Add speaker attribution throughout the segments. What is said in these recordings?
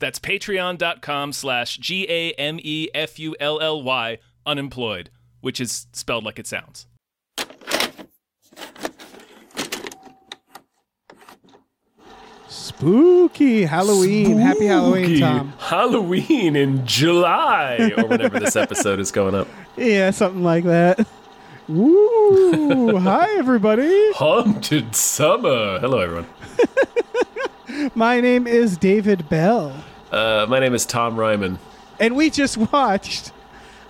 Speaker 1: That's patreon.com slash G A M E F U L L Y unemployed, which is spelled like it sounds.
Speaker 2: Spooky Halloween. Happy Halloween,
Speaker 1: Spooky
Speaker 2: Tom.
Speaker 1: Halloween in July, or whenever this episode is going up.
Speaker 2: Yeah, something like that. Woo! Hi, everybody.
Speaker 1: Haunted Summer. Hello, everyone.
Speaker 2: My name is David Bell,
Speaker 1: Uh, my name is Tom Ryman.
Speaker 2: and we just watched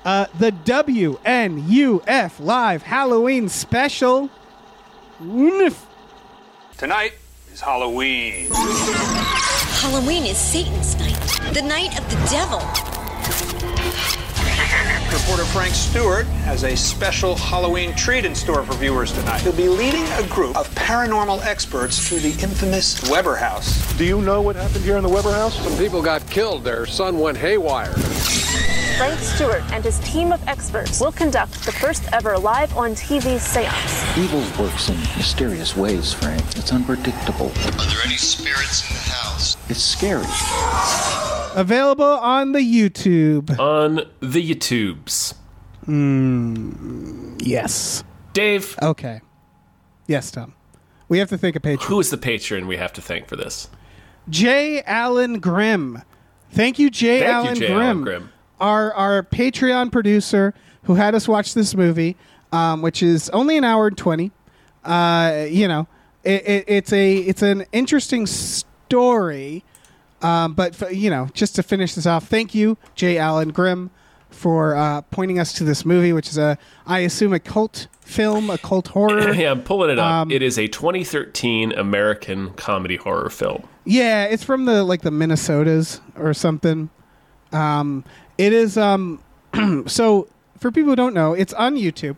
Speaker 2: uh, the WNUF Live Halloween Special.
Speaker 3: Tonight is Halloween.
Speaker 4: Halloween is Satan's night, the night of the devil.
Speaker 3: Reporter Frank Stewart has a special Halloween treat in store for viewers tonight. He'll be leading a group of paranormal experts through the infamous Weber House.
Speaker 5: Do you know what happened here in the Weber house?
Speaker 6: Some people got killed. Their son went haywire.
Speaker 7: Frank Stewart and his team of experts will conduct the first ever live on TV seance.
Speaker 8: Evil works in mysterious ways, Frank. It's unpredictable.
Speaker 9: Are there any spirits in the house?
Speaker 8: It's scary.
Speaker 2: Available on the YouTube.
Speaker 1: On the YouTubes.
Speaker 2: Yes.
Speaker 1: Dave,
Speaker 2: Okay. Yes, Tom. We have to thank a patron.
Speaker 1: who is the patron we have to thank for this?
Speaker 2: J. Allen Grimm. Thank you, J.
Speaker 1: Thank you,
Speaker 2: Allen
Speaker 1: J.
Speaker 2: Grimm.
Speaker 1: Allen Grimm.
Speaker 2: Our our Patreon producer who had us watch this movie, um, which is only an hour and twenty. Uh, you know, it, it, it's a it's an interesting story. Um, but you know, just to finish this off, thank you, J. Allen Grimm, for uh, pointing us to this movie, which is a I assume a cult film, a cult horror.
Speaker 1: Yeah, I'm pulling it up.
Speaker 2: Um,
Speaker 1: it is a 2013 American comedy horror film.
Speaker 2: Yeah, it's from the like the Minnesotas or something. Um, it is um, so for people who don't know, it's on YouTube.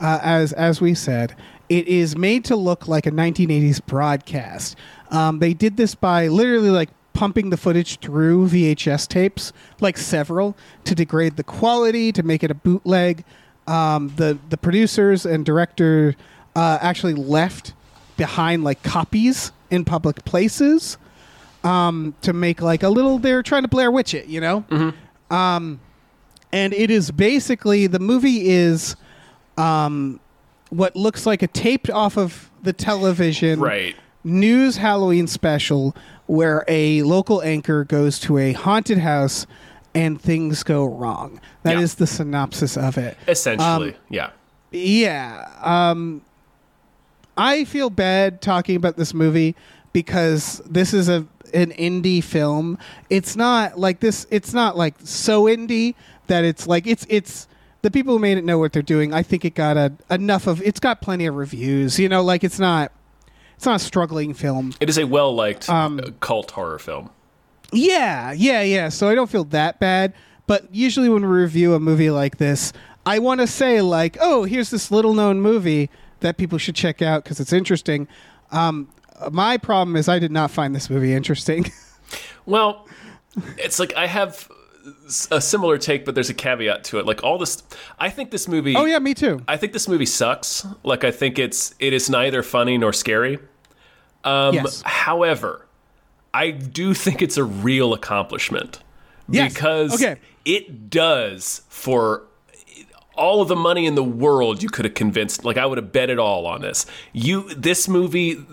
Speaker 2: Uh, as as we said, it is made to look like a 1980s broadcast. Um, they did this by literally like pumping the footage through VHS tapes, like several, to degrade the quality, to make it a bootleg. Um, the the producers and director uh, actually left behind like copies in public places um, to make like a little. They're trying to Blair Witch it, you know. Um, and it is basically the movie is um, what looks like a taped off of the television
Speaker 1: Right.
Speaker 2: News Halloween special where a local anchor goes to a haunted house and things go wrong. That is
Speaker 1: Yeah.
Speaker 2: the synopsis of it.
Speaker 1: Essentially,
Speaker 2: Um,
Speaker 1: yeah.
Speaker 2: Yeah. Um, I feel bad talking about this movie because this is a an indie film. It's not like this. It's not like so indie that it's like it's it's the people who made it know what they're doing. I think it got a enough of. It's got plenty of reviews. You know, like it's not. It's not a struggling film.
Speaker 1: It is a well liked
Speaker 2: Um,
Speaker 1: cult horror film.
Speaker 2: Yeah, yeah, yeah. So I don't feel that bad. But usually when we review a movie like this, I want to say like, oh, here's this little known movie that people should check out because it's interesting. Um, my problem is I did not find this movie interesting.
Speaker 1: Well, it's like I have a similar take, but there's a caveat to it. Like all this, I think this movie.
Speaker 2: oh yeah, me too.
Speaker 1: I think this movie sucks. Like I think it's it is neither funny nor scary. Um,
Speaker 2: Yes.
Speaker 1: However, I do think it's a real accomplishment
Speaker 2: Yes.
Speaker 1: because
Speaker 2: Okay.
Speaker 1: it does for all of the money in the world you could have convinced. Like I would have bet it all on this. You this movie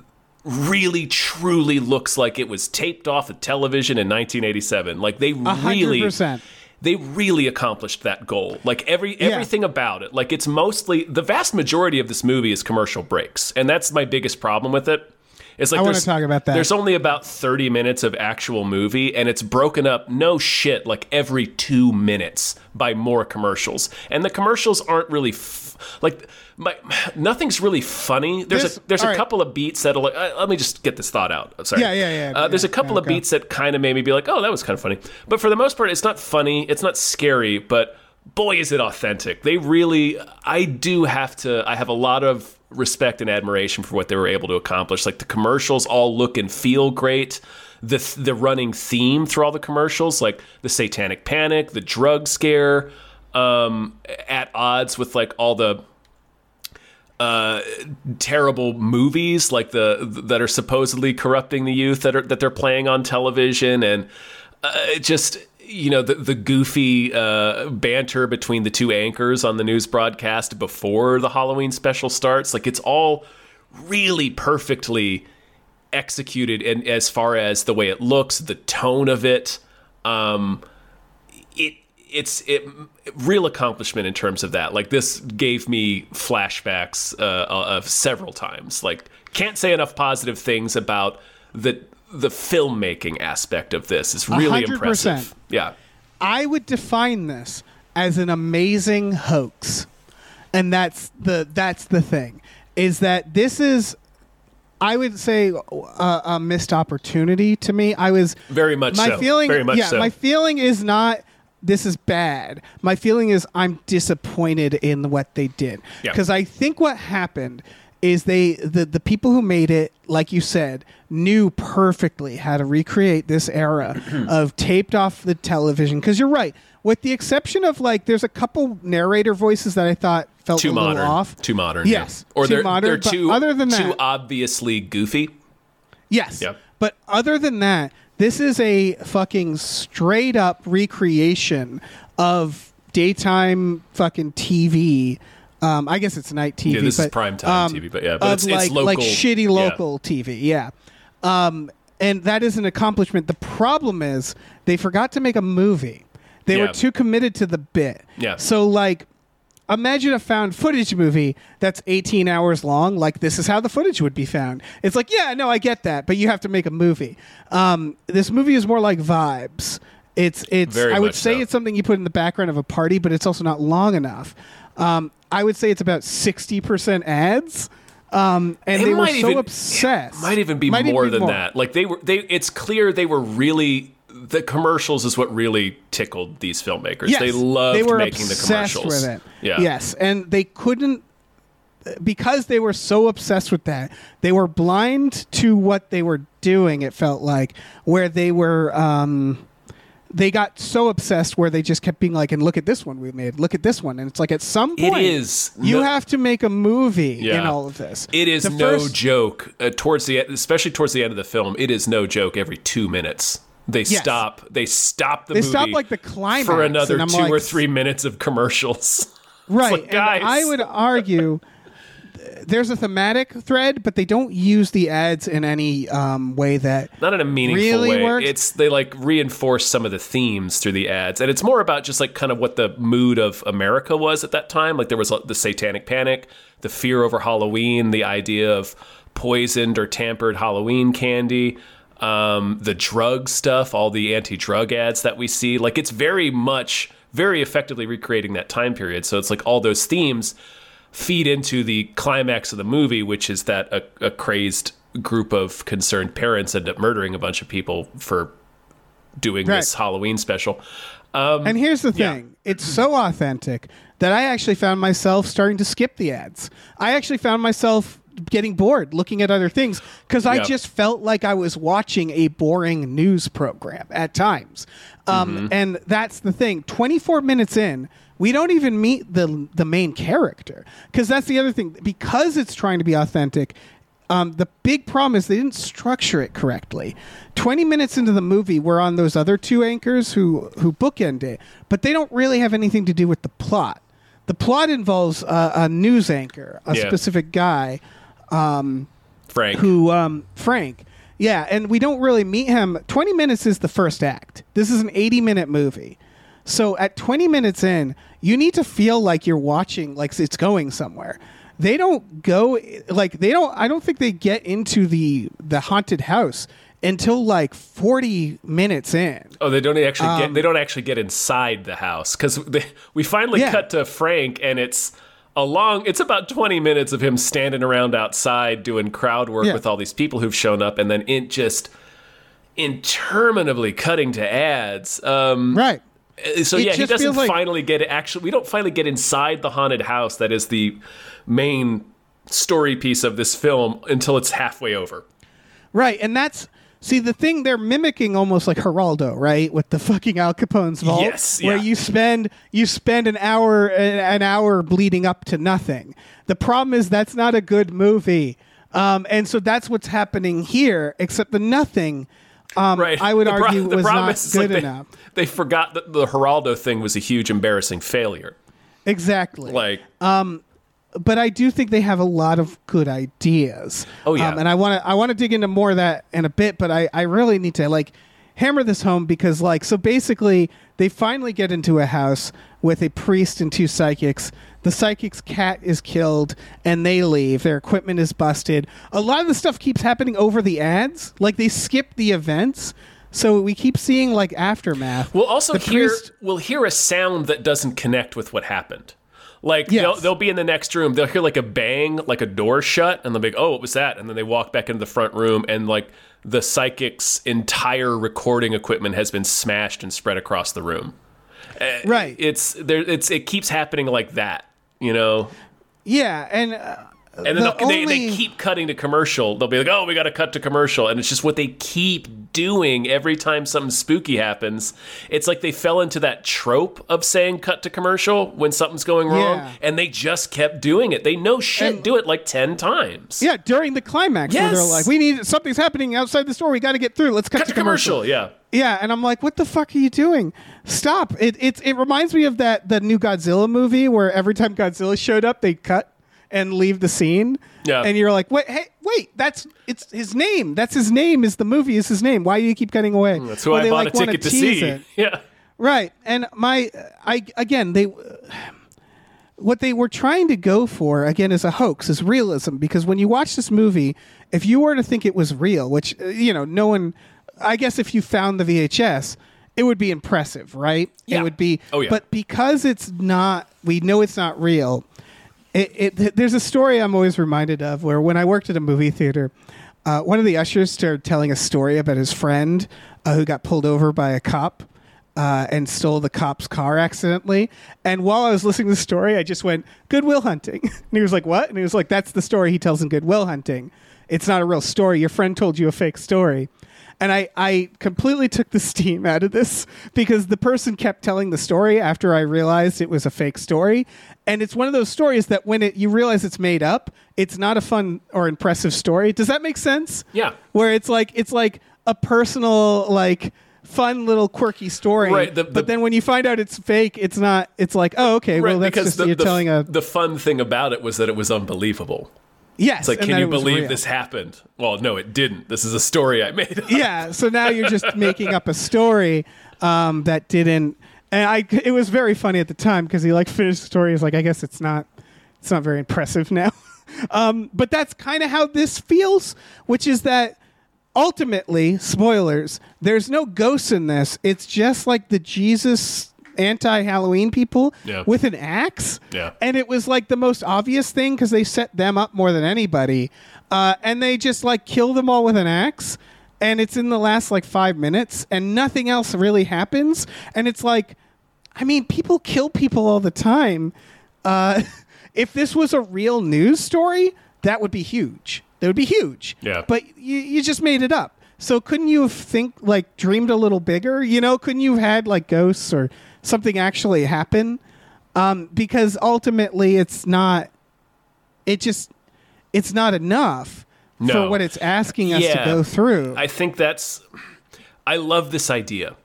Speaker 1: really truly looks like it was taped off of television in 1987 like they really
Speaker 2: 100%.
Speaker 1: they really accomplished that goal. Like every everything about it. Like it's mostly the vast majority of this movie is commercial breaks, and that's my biggest problem with it.
Speaker 10: It's like
Speaker 2: I wanna
Speaker 10: there's-
Speaker 2: talk about that.
Speaker 10: There's only about 30 minutes of actual movie, and it's broken up, no shit, like every two minutes by more commercials. And the commercials aren't really like my nothing's really funny. There's
Speaker 2: This-
Speaker 10: a there's a
Speaker 2: right.
Speaker 10: couple of beats that'll. Uh, let me just get this thought out. Sorry.
Speaker 2: Yeah, yeah, yeah,
Speaker 10: Uh, there's a couple
Speaker 2: yeah,
Speaker 10: of
Speaker 2: go.
Speaker 10: beats that kind of made me be like, oh, that was kind of funny. But for the most part, it's not funny. It's not scary. But boy, is it authentic. They really. I do have to. I have a lot of respect and admiration for what they were able to accomplish. Like the commercials all look and feel great. The the running theme through all the commercials, like the Satanic Panic, the drug scare, um, at odds with like all the uh, terrible movies like the that are supposedly corrupting the youth that are that they're playing on television and uh, just you know the the goofy uh, banter between the two anchors on the news broadcast before the Halloween special starts. Like it's all really perfectly executed and as far as the way it looks the tone of it. Um it's it real accomplishment in terms of that like this gave me flashbacks uh, of several times like can't say enough positive things about the the filmmaking aspect of this It's really
Speaker 2: 100%.
Speaker 10: impressive yeah
Speaker 2: I would define this as an amazing hoax, and that's the that's the thing is that this is. I would say a, a missed opportunity to me. I was
Speaker 10: Very much
Speaker 2: my
Speaker 10: so.
Speaker 2: feeling.
Speaker 10: Much
Speaker 2: yeah,
Speaker 10: so.
Speaker 2: my feeling is not this is bad. My feeling is I'm disappointed in what they did
Speaker 10: Yeah.
Speaker 2: because I think what happened is they the the people who made it, like you said, knew perfectly how to recreate this era of taped off the television. Because you're right, with the exception of like, there's a couple narrator voices that I thought felt
Speaker 10: too
Speaker 2: a little
Speaker 10: modern
Speaker 2: off.
Speaker 10: too modern
Speaker 2: Yes,
Speaker 10: yeah. or
Speaker 2: too
Speaker 10: they're
Speaker 2: modern,
Speaker 10: they're too
Speaker 2: other than
Speaker 10: too obviously goofy
Speaker 2: Yes.
Speaker 10: Yep.
Speaker 2: But other than that, this is a fucking straight up recreation of daytime fucking TV. Um, I guess it's night TV.
Speaker 10: Yeah, this is
Speaker 2: but,
Speaker 10: primetime
Speaker 2: um,
Speaker 10: TV, but yeah, but it's- it's
Speaker 2: like like
Speaker 10: local-
Speaker 2: shitty
Speaker 10: yeah.
Speaker 2: local TV. Yeah. Um, and that is an accomplishment. The problem is they forgot to make a movie. They
Speaker 10: Yeah.
Speaker 2: were too committed to the bit.
Speaker 10: Yeah.
Speaker 2: So like imagine a found footage movie that's 18 hours long like this is how the footage would be found it's like yeah no i get that but you have to make a movie um, this movie is more like vibes it's it's
Speaker 10: Very
Speaker 2: i would say
Speaker 10: so.
Speaker 2: it's something you put in the background of a party but it's also not long enough um, i would say it's about 60% ads um, and
Speaker 10: It
Speaker 2: they were so
Speaker 10: even-
Speaker 2: obsessed
Speaker 10: might even be
Speaker 2: Might even
Speaker 10: more
Speaker 2: be
Speaker 10: than
Speaker 2: more.
Speaker 10: that. Like they were, they. It's clear they were really. The commercials is what really tickled these filmmakers.
Speaker 2: Yes,
Speaker 10: they loved
Speaker 2: they were
Speaker 10: making the
Speaker 2: obsessed
Speaker 10: commercials.
Speaker 2: With it.
Speaker 10: Yeah.
Speaker 2: Yes, and they couldn't because they were so obsessed with that. They were blind to what they were doing. It felt like where they were. Um, they got so obsessed where they just kept being like, "And look at this one we made. Look at this one." And it's like at some point,
Speaker 10: is
Speaker 2: you
Speaker 10: no-
Speaker 2: have to make a movie
Speaker 10: Yeah.
Speaker 2: in all of this.
Speaker 10: It is
Speaker 2: The
Speaker 10: no
Speaker 2: first-
Speaker 10: joke. Uh, towards the especially towards the end of the film, it is no joke. Every two minutes, they
Speaker 2: Yes.
Speaker 10: stop. They stop the
Speaker 2: They stop, like, the climax,
Speaker 10: for another two or three minutes of commercials.
Speaker 2: right
Speaker 10: like,
Speaker 2: and
Speaker 10: guys.
Speaker 2: i would argue there's a thematic thread but they don't use the ads in any um, way that
Speaker 10: not in a meaningful
Speaker 2: really
Speaker 10: way.
Speaker 2: works.
Speaker 10: It's they like reinforce some of the themes through the ads, and it's more about just like kind of what the mood of America was at that time. Like there was the Satanic Panic, the fear over Halloween, the idea of poisoned or tampered Halloween candy. Um, the drug stuff, all the anti-drug ads that we see, like it's very much, very effectively recreating that time period. So it's like all those themes feed into the climax of the movie, which is that a, a crazed group of concerned parents end up murdering a bunch of people for doing
Speaker 2: Right.
Speaker 10: this Halloween special. Um,
Speaker 2: and here's the
Speaker 10: yeah.
Speaker 2: thing it's so authentic that i actually found myself starting to skip the ads i actually found myself getting bored looking at other things because i just felt like i was watching a boring news program at times um,
Speaker 10: Mm-hmm.
Speaker 2: and that's the thing 24 minutes in we don't even meet the the main character because that's the other thing because it's trying to be authentic um, the big problem is they didn't structure it correctly. Twenty minutes into the movie, we're on those other two anchors who who bookend it, but they don't really have anything to do with the plot. The plot involves uh, a news anchor, a
Speaker 10: Yeah.
Speaker 2: specific guy
Speaker 10: Frank.
Speaker 2: who um, Frank. Yeah, and we don't really meet him. Twenty minutes is the first act. This is an eighty-minute movie, so at twenty minutes in, you need to feel like you're watching, like it's going somewhere. they don't go like they don't. I don't think they get into the the haunted house until like forty minutes in.
Speaker 10: Oh, they don't actually
Speaker 2: Um,
Speaker 10: get. They don't actually get inside the house because we finally
Speaker 2: Yeah.
Speaker 10: cut to Frank, and it's a long. It's about twenty minutes of him standing around outside doing crowd work
Speaker 2: Yeah.
Speaker 10: with all these people who've shown up, and then in just interminably cutting to ads. Um,
Speaker 2: Right.
Speaker 10: uh, So
Speaker 2: It
Speaker 10: yeah, he doesn't
Speaker 2: like-
Speaker 10: finally get it. Actually, we don't finally get inside the haunted house. That is the main story piece of this film until it's halfway over.
Speaker 2: Right, and that's see the thing they're mimicking almost like Geraldo, right, with the fucking Al Capone's vault,
Speaker 10: Yes,
Speaker 2: where you spend you spend an hour an hour bleeding up to nothing. The problem is that's not a good movie, um, and so that's what's happening here. Except the nothing, um,
Speaker 10: Right.
Speaker 2: I would
Speaker 10: The
Speaker 2: argue
Speaker 10: the
Speaker 2: was not
Speaker 10: is,
Speaker 2: good
Speaker 10: like they-
Speaker 2: enough.
Speaker 10: They forgot that the Geraldo thing was a huge embarrassing failure.
Speaker 2: Exactly.
Speaker 10: Like,
Speaker 2: but I do think they have a lot of good ideas.
Speaker 10: Oh, yeah.
Speaker 2: um, and I want to I want to dig into more of that in a bit, but I I really need to like hammer this home because like so basically they finally get into a house with a priest and two psychics. The psychic's cat is killed and they leave. Their equipment is busted. A lot of the stuff keeps happening over the ads. Like they skip the events. So we keep seeing like aftermath.
Speaker 10: we'll also
Speaker 2: The
Speaker 10: hear
Speaker 2: priest-
Speaker 10: we'll hear a sound that doesn't connect with what happened. Like
Speaker 2: Yes.
Speaker 10: they'll, they'll be in the next room, they'll hear like a bang, like a door shut, and they'll be like, "Oh, what was that?" And then they walk back into the front room, and like the psychic's entire recording equipment has been smashed and spread across the room.
Speaker 2: right.
Speaker 10: It's there. It's it keeps happening like that, you know.
Speaker 2: yeah, and uh,
Speaker 10: And then
Speaker 2: The
Speaker 10: they'll, they, they keep cutting to commercial. They'll be like, "Oh, we got to cut to commercial," and it's just what they keep doing every time something spooky happens. It's like they fell into that trope of saying "cut to commercial" when something's going wrong,
Speaker 2: Yeah.
Speaker 10: and they just kept doing it. They know shit,
Speaker 2: And-
Speaker 10: do it like ten times.
Speaker 2: Yeah, during the climax, where they're like, "We need something's happening outside the store. We got to get through. Let's cut,
Speaker 10: cut to commercial. Yeah,
Speaker 2: Yeah, and I'm like, "What the fuck are you doing? Stop!" It it it reminds me of that the new Godzilla movie where every time Godzilla showed up, they cut and leave the scene.
Speaker 10: Yeah.
Speaker 2: and you're like, "Wait, hey, wait! That's it's his name. That's his name. Is the movie is his name? Why do you keep cutting away?"
Speaker 10: that's who
Speaker 2: Or
Speaker 10: I
Speaker 2: they,
Speaker 10: bought
Speaker 2: like,
Speaker 10: a ticket to see.
Speaker 2: it.
Speaker 10: Yeah,
Speaker 2: Right. And my I again they what they were trying to go for again is a hoax is realism because when you watch this movie if you were to think it was real which uh, you know no one I guess if you found the VHS it would be impressive right
Speaker 10: Yeah.
Speaker 2: it would be
Speaker 10: Oh, yeah.
Speaker 2: but because it's not we know it's not real it, it there's a story I'm always reminded of where when I worked at a movie theater, uh, one of the ushers started telling a story about his friend uh, who got pulled over by a cop uh, and stole the cop's car accidentally. And while I was listening to the story, I just went Good Will Hunting, and he was like, "What?" And he was like, "That's the story he tells in Good Will Hunting. It's not a real story. Your friend told you a fake story." And I, I completely took the steam out of this because the person kept telling the story after I realized it was a fake story. And it's one of those stories that when it, you realize it's made up, it's not a fun or impressive story. Does that make sense?
Speaker 10: Yeah.
Speaker 2: Where it's like it's like a personal like fun little quirky story.
Speaker 10: Right, the- the-
Speaker 2: but then when you find out it's fake, it's not. It's like oh okay,
Speaker 10: right.
Speaker 2: well that's
Speaker 10: because
Speaker 2: just
Speaker 10: the,
Speaker 2: you're
Speaker 10: the,
Speaker 2: telling a
Speaker 10: the fun thing about it was that it was unbelievable.
Speaker 2: Yes.
Speaker 10: It's like, can you believe
Speaker 2: real.
Speaker 10: this happened? Well, no, it didn't. This is a story I made. up.
Speaker 2: yeah so now you're just making up a story um, that didn't and i it was very funny at the time because he like finished the story he's like i guess it's not it's not very impressive now um, but that's kind of how this feels which is that ultimately spoilers there's no ghosts in this it's just like the jesus anti-halloween people
Speaker 10: Yeah.
Speaker 2: with an axe?
Speaker 10: Yeah.
Speaker 2: and it was like the most obvious thing because they set them up more than anybody. Uh, and they just like kill them all with an axe. And it's in the last like five minutes and nothing else really happens. And it's like i mean people kill people all the time. Uh, if this was a real news story that would be huge. That would be huge.
Speaker 10: Yeah.
Speaker 2: but you, you just made it up. So couldn't you have think like dreamed a little bigger? You know couldn't you have had like ghosts or something actually happen um, because ultimately it's not it just it's not enough
Speaker 10: No.
Speaker 2: for what it's asking us
Speaker 10: Yeah.
Speaker 2: to go through
Speaker 10: I think that's. I love this idea,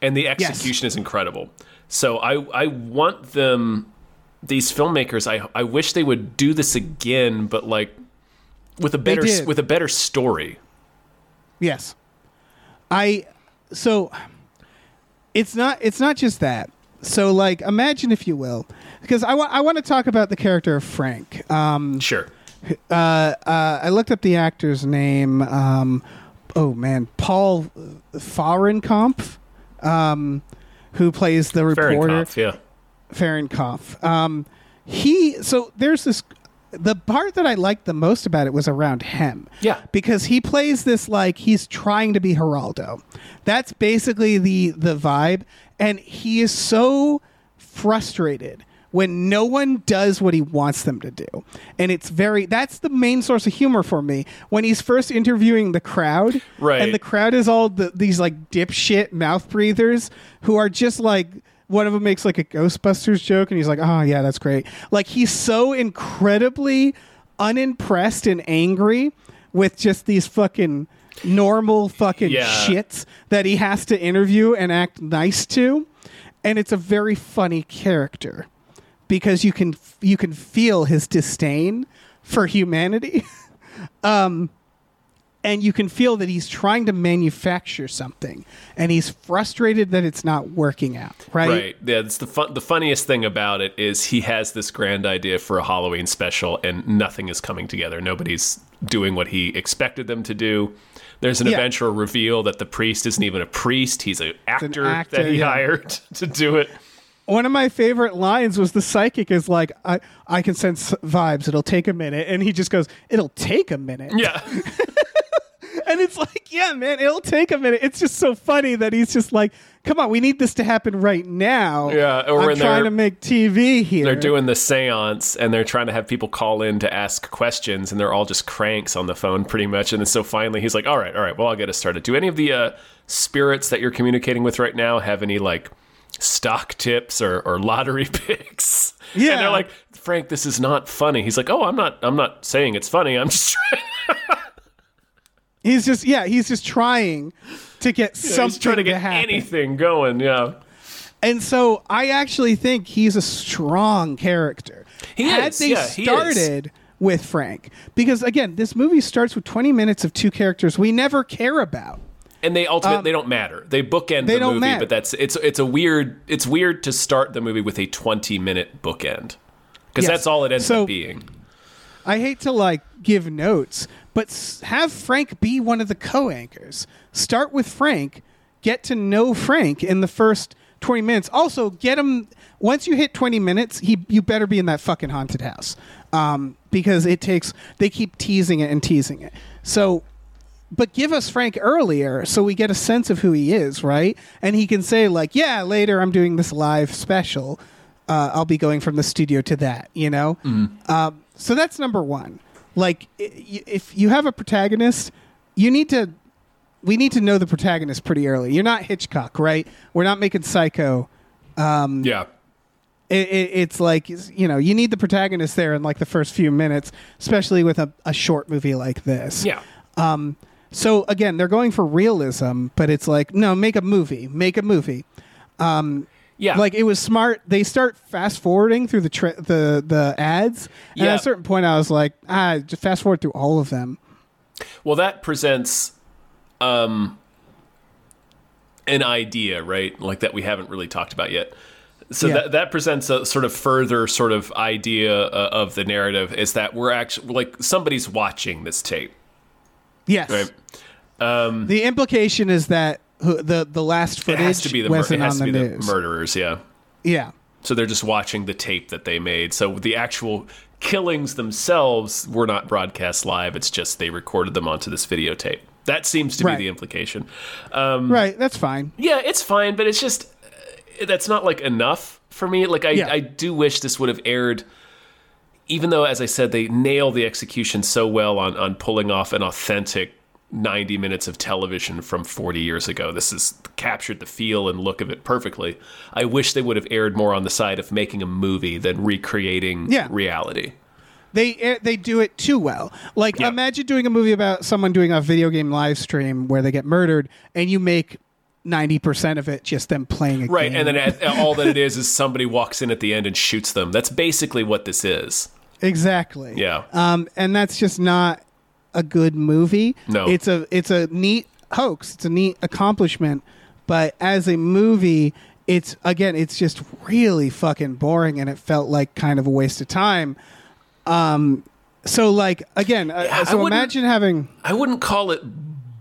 Speaker 10: and the execution is incredible. So I I want them, these filmmakers. I I wish they would do this again, but like with a better with a better story.
Speaker 2: yes i so it's not it's not just that so like imagine if you will, because I want I want to talk about the character of Frank. Um,
Speaker 10: Sure.
Speaker 2: uh, uh, I looked up the actor's name. Um, oh man, Paul Fahrenkampf, um, who plays the reporter.
Speaker 10: Fahrenkopf, yeah.
Speaker 2: Fahrenkopf. Um, he so there's this. The part that I liked the most about it was around him.
Speaker 10: Yeah.
Speaker 2: because he plays this like he's trying to be Geraldo. That's basically the the vibe, and he is so frustrated when no one does what he wants them to do. And it's very that's the main source of humor for me. When he's first interviewing the crowd,
Speaker 10: Right.
Speaker 2: and the crowd is all the, these like dipshit mouth breathers who are just like one of them makes like a Ghostbusters joke, and he's like, "Oh yeah, that's great." Like he's so incredibly unimpressed and angry with just these fucking normal fucking
Speaker 10: Yeah.
Speaker 2: shits that he has to interview and act nice to, and it's a very funny character because you can you can feel his disdain for humanity. um and you can feel that he's trying to manufacture something and he's frustrated that it's not working out, right?
Speaker 10: Right. Yeah, it's the fun, the funniest thing about it is he has this grand idea for a Halloween special and nothing is coming together. Nobody's doing what he expected them to do. There's an
Speaker 2: Yeah.
Speaker 10: eventual reveal that the priest isn't even a priest; he's an actor,
Speaker 2: actor,
Speaker 10: that he
Speaker 2: yeah.
Speaker 10: hired to do it.
Speaker 2: One of my favorite lines was the psychic is like, I, I can sense vibes. It'll take a minute. And he just goes, It'll take a minute.
Speaker 10: Yeah,
Speaker 2: And it's like, yeah, man, it'll take a minute. It's just so funny that he's just like, come on, we need this to happen right now.
Speaker 10: Yeah, or
Speaker 2: I'm trying to make TV here.
Speaker 10: they're doing the séance and they're trying to have people call in to ask questions, and they're all just cranks on the phone, pretty much. And then so finally, he's like, "All right, all right, well, I'll get us started." Do any of the uh, spirits that you're communicating with right now have any like stock tips or, or lottery picks?
Speaker 2: Yeah.
Speaker 10: and they're like, "Frank, this is not funny." He's like, "Oh, I'm not. I'm not saying it's funny. I'm just trying."
Speaker 2: He's just, yeah, he's just trying to get something
Speaker 10: He's trying to get
Speaker 2: happen.
Speaker 10: anything going. Yeah.
Speaker 2: And so I actually think he's a strong character.
Speaker 10: He
Speaker 2: Had
Speaker 10: is,
Speaker 2: they
Speaker 10: yeah,
Speaker 2: started with Frank, because again, this movie starts with 20 minutes of two characters we never care about.
Speaker 10: and they ultimately they don't matter. They bookend
Speaker 2: Um, they
Speaker 10: the movie,
Speaker 2: matter.
Speaker 10: but that's it's it's a weird it's weird to start the movie with a twenty minute bookend because
Speaker 2: Yes.
Speaker 10: that's all it ends
Speaker 2: So-
Speaker 10: up being.
Speaker 2: I hate to like give notes, but have Frank be one of the co-anchors. Start with Frank, get to know Frank in the first 20 minutes. Also, get him once you hit 20 minutes, he you better be in that fucking haunted house. Um, because it takes they keep teasing it and teasing it. So but give us Frank earlier so we get a sense of who he is, right? And he can say like, "Yeah, later I'm doing this live special. Uh, I'll be going from the studio to that," you know. Um, so that's number one. Like, if you have a protagonist, you need to. We need to know the protagonist pretty early. You're not Hitchcock, right? We're not making Psycho.
Speaker 10: Um, Yeah,
Speaker 2: It, it, it's like you know, you need the protagonist there in like the first few minutes, especially with a, a short movie like this.
Speaker 10: yeah,
Speaker 2: Um, so again, they're going for realism, but it's like, no, make a movie, make a movie.
Speaker 10: Yeah.
Speaker 2: Like it was smart. They start fast forwarding through the tra- the the ads, and
Speaker 10: Yeah.
Speaker 2: at a certain point, I was like, ah, just fast forward through all of them.
Speaker 10: well, that presents um an idea, right? Like that we haven't really talked about yet. So
Speaker 2: Yeah.
Speaker 10: that that presents a sort of further sort of idea uh, of the narrative is that we're actually like somebody's watching this tape,
Speaker 2: Yes.
Speaker 10: right?
Speaker 2: Um, The implication is that who, the the last
Speaker 10: It
Speaker 2: footage
Speaker 10: has to be the mur- it has to be the murderers, yeah.
Speaker 2: Yeah.
Speaker 10: So they're just watching the tape that they made. So the actual killings themselves were not broadcast live. It's just they recorded them onto this videotape. That seems to
Speaker 2: Right.
Speaker 10: be the implication. Um,
Speaker 2: right. That's fine.
Speaker 10: Yeah, it's fine, but it's just uh, that's not like enough for me. Like I,
Speaker 2: Yeah.
Speaker 10: I do wish this would have aired. Even though, as I said, they nail the execution so well on on pulling off an authentic 90 minutes of television from 40 years ago. This has captured the feel and look of it perfectly. I wish they would have aired more on the side of making a movie than recreating
Speaker 2: Yeah.
Speaker 10: reality.
Speaker 2: They eh, they do it too well. Like
Speaker 10: Yeah.
Speaker 2: imagine doing a movie about someone doing a video game live stream where they get murdered, and you make ninety percent of it just them playing a
Speaker 10: Right,
Speaker 2: game.
Speaker 10: and then at, all that it is is somebody walks in at the end and shoots them. That's basically what this is.
Speaker 2: Exactly.
Speaker 10: Yeah.
Speaker 2: Um, and that's just not a good movie.
Speaker 10: No.
Speaker 2: It's a it's a neat hoax. It's a neat accomplishment, but as a movie, it's again, it's just really fucking boring, and it felt like kind of a waste of time. Um, so like again, uh, so imagine having
Speaker 10: I wouldn't call it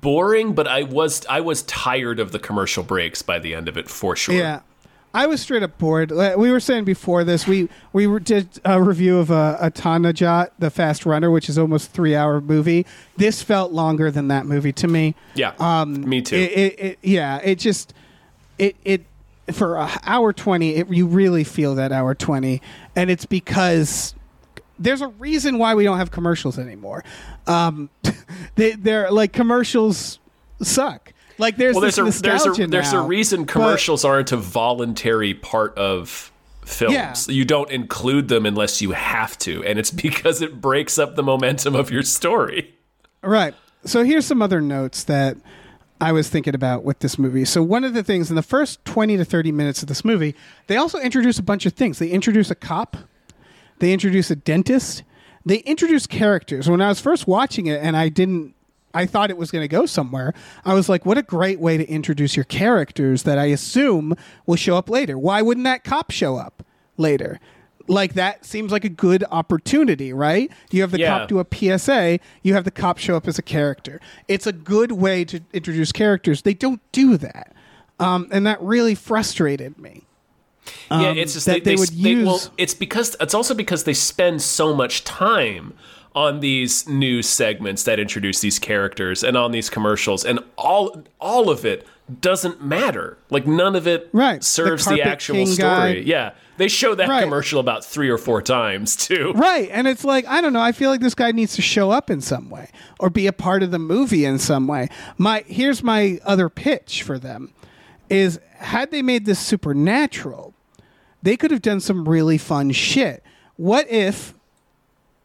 Speaker 10: boring, but I was I was tired of the commercial breaks by the end of it for sure.
Speaker 2: Yeah, I was straight up bored. Like, We were saying before this, we we were- did a review of uh, Atanarjuat, the Fast Runner, which is almost three hour movie. This felt longer than that movie to me.
Speaker 10: Yeah.
Speaker 2: Um,
Speaker 10: me too.
Speaker 2: It, it, it, yeah, it just it it for a hour twenty, it, you really feel that hour twenty, and it's because there's a reason why we don't have commercials anymore. Um, they they're like commercials suck. Like there's
Speaker 10: well, there's a there's a there's a reason
Speaker 2: but-
Speaker 10: commercials aren't a voluntary part of films.
Speaker 2: Yeah.
Speaker 10: You don't include them unless you have to, and it's because it breaks up the momentum of your story.
Speaker 2: Right. So here's some other notes that I was thinking about with this movie. So one of the things in the first 20 to 30 minutes of this movie, they also introduce a bunch of things. They introduce a cop, they introduce a dentist, they introduce characters. When I was first watching it and I didn't I thought it was going to go somewhere. I was like, what a great way to introduce your characters that I assume will show up later. Why wouldn't that cop show up later? Like that seems like a good opportunity, right? You have the
Speaker 10: Yeah.
Speaker 2: cop do a PSA, you have the cop show up as a character. It's a good way to introduce characters. They don't do that. Um, and that really frustrated me.
Speaker 10: yeah,
Speaker 2: um,
Speaker 10: it's just
Speaker 2: that
Speaker 10: they,
Speaker 2: they
Speaker 10: they,
Speaker 2: would
Speaker 10: they- well,
Speaker 2: use-
Speaker 10: it's because it's also because they spend so much time on these news segments that introduce these characters and on these commercials, and all all of it doesn't matter. Like none of it
Speaker 2: Right.
Speaker 10: Serves the,
Speaker 2: Carpet
Speaker 10: actual
Speaker 2: King
Speaker 10: story.
Speaker 2: guy.
Speaker 10: Yeah, they show that
Speaker 2: Right.
Speaker 10: commercial about three or four times too.
Speaker 2: Right. And it's like, I don't know, I feel like this guy needs to show up in some way or be a part of the movie in some way. My here's my other pitch for them is had they made this supernatural, they could have done some really fun shit. What if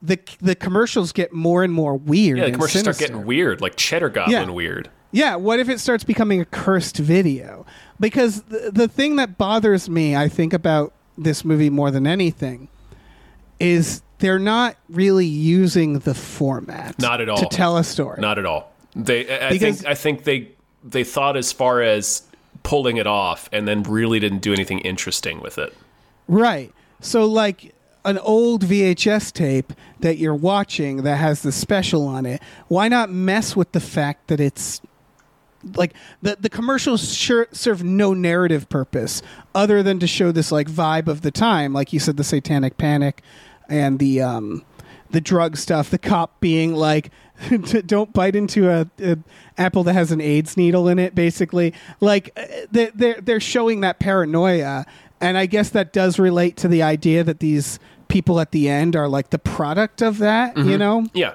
Speaker 2: the the commercials get more and more weird?
Speaker 10: Yeah, the commercials start getting weird, like Cheddar Goblin
Speaker 2: Yeah.
Speaker 10: weird.
Speaker 2: Yeah, what if it starts becoming a cursed video? Because the, the thing that bothers me, I think, about this movie more than anything is they're not really using the format
Speaker 10: Not at all.
Speaker 2: to tell a story.
Speaker 10: Not at all. They, I I
Speaker 2: Because-
Speaker 10: think, I think they they thought as far as pulling it off, and then really didn't do anything interesting with it.
Speaker 2: Right. So, like an old VHS tape that you're watching that has the special on it, why not mess with the fact that it's like the the commercials sure serve no narrative purpose other than to show this like vibe of the time, like you said, the Satanic Panic and the um the drug stuff. The cop being like, "Don't bite into a, a apple that has an AIDS needle in it." Basically, like uh, they're they're showing that paranoia, and I guess that does relate to the idea that these people at the end are like the product of that. You know,
Speaker 10: Yeah.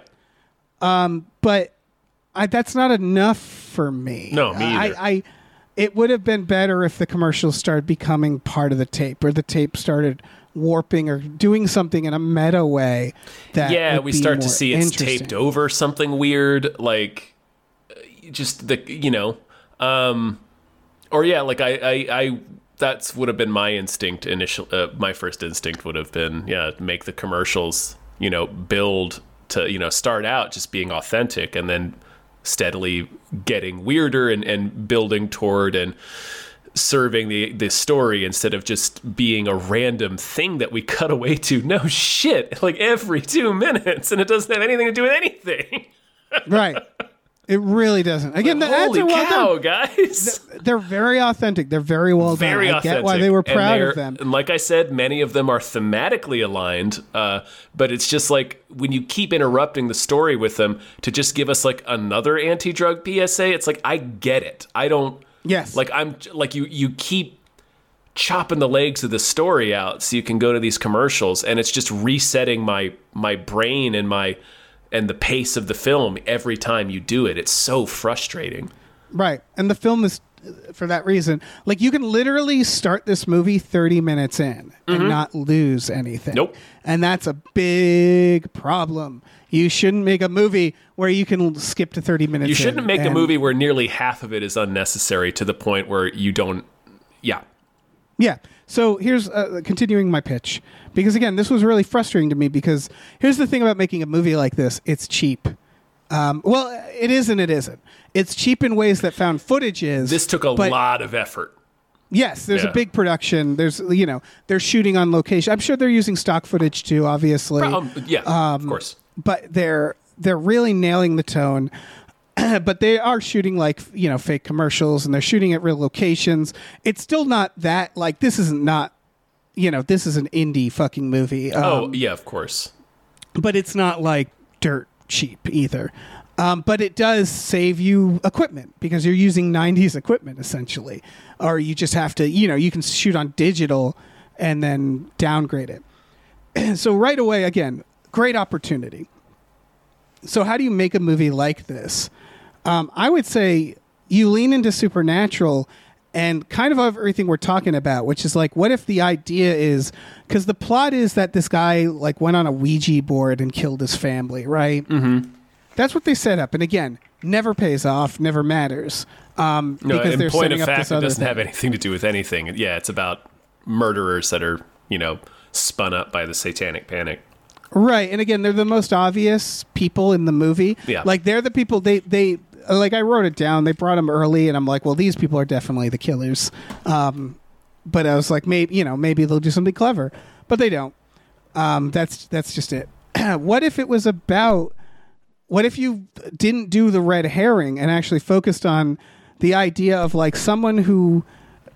Speaker 2: but I, that's not enough for me.
Speaker 10: No, me
Speaker 2: I,
Speaker 10: either.
Speaker 2: I, it would have been better if the commercials started becoming part of the tape, or the tape started warping or doing something in a meta way. That
Speaker 10: yeah, we start to see it's taped over something weird, like just the you know, um, or yeah, like I I, I that's would have been my instinct initial. Uh, my first instinct would have been yeah, make the commercials you know build to you know start out just being authentic and then steadily getting weirder and, and building toward and serving the the story instead of just being a random thing that we cut away to. No shit, like every two minutes, and it doesn't have anything to do with anything.
Speaker 2: right. It really doesn't. Again, the ads are well
Speaker 10: cow,
Speaker 2: done.
Speaker 10: guys!
Speaker 2: They're very authentic. They're very well
Speaker 10: Very
Speaker 2: done. I
Speaker 10: authentic.
Speaker 2: get why they were
Speaker 10: And
Speaker 2: proud of them.
Speaker 10: And like I said, many of them are thematically aligned, uh, but it's just like when you keep interrupting the story with them to just give us like another anti-drug PSA. It's like I get it. I don't.
Speaker 2: Yes.
Speaker 10: Like I'm like you. You keep chopping the legs of the story out so you can go to these commercials and it's just resetting my my brain and my and the pace of the film every time you do it it's so frustrating
Speaker 2: Right. And the film is for that reason. Like you can literally start this movie 30 minutes in and not lose anything.
Speaker 10: Mm-hmm. Nope.
Speaker 2: And that's a big problem. You shouldn't make a movie where you can skip to 30 minutes
Speaker 10: you shouldn't make a movie where nearly half of it is unnecessary to the point where you don't yeah
Speaker 2: Yeah. So here's uh, continuing my pitch because again, this was really frustrating to me because here's the thing about making a movie like this: it's cheap. Um, well, it is and it isn't. It's cheap in ways that found footage is.
Speaker 10: this took a
Speaker 2: but-
Speaker 10: lot of effort
Speaker 2: Yes, there's
Speaker 10: Yeah.
Speaker 2: a big production. There's you know they're shooting on location. I'm sure they're using stock footage too, obviously.
Speaker 10: Um, yeah, of course.
Speaker 2: but they're they're really nailing the tone. but they are shooting like you know fake commercials and they're shooting at real locations. It's still not that like this isn't not you know this is an indie fucking movie. Um,
Speaker 10: oh yeah, of course.
Speaker 2: but it's not like dirt cheap either. Um, but it does save you equipment because you're using 90s equipment essentially. Or you just have to, you know, you can shoot on digital and then downgrade it. so, right away, again, great opportunity. So, how do you make a movie like this? Um, I would say you lean into supernatural and kind of everything we're talking about, which is like, what if the idea is because the plot is that this guy like went on a Ouija board and killed his family, right? Mm-hmm. That's what they set up, and again, never pays off, never matters. Um,
Speaker 10: No,
Speaker 2: because they're
Speaker 10: point
Speaker 2: setting
Speaker 10: of
Speaker 2: up
Speaker 10: fact,
Speaker 2: this
Speaker 10: it doesn't
Speaker 2: thing.
Speaker 10: have anything to do with anything. Yeah, it's about murderers that are you know spun up by the satanic panic.
Speaker 2: Right, and again, they're the most obvious people in the movie.
Speaker 10: Yeah.
Speaker 2: like they're the people they they like. I wrote it down. They brought them early, and I'm like, well, these people are definitely the killers. Um, but I was like, maybe you know, maybe they'll do something clever, but they don't. Um, that's that's just it. what if it was about? What if you didn't do the red herring and actually focused on the idea of like someone who,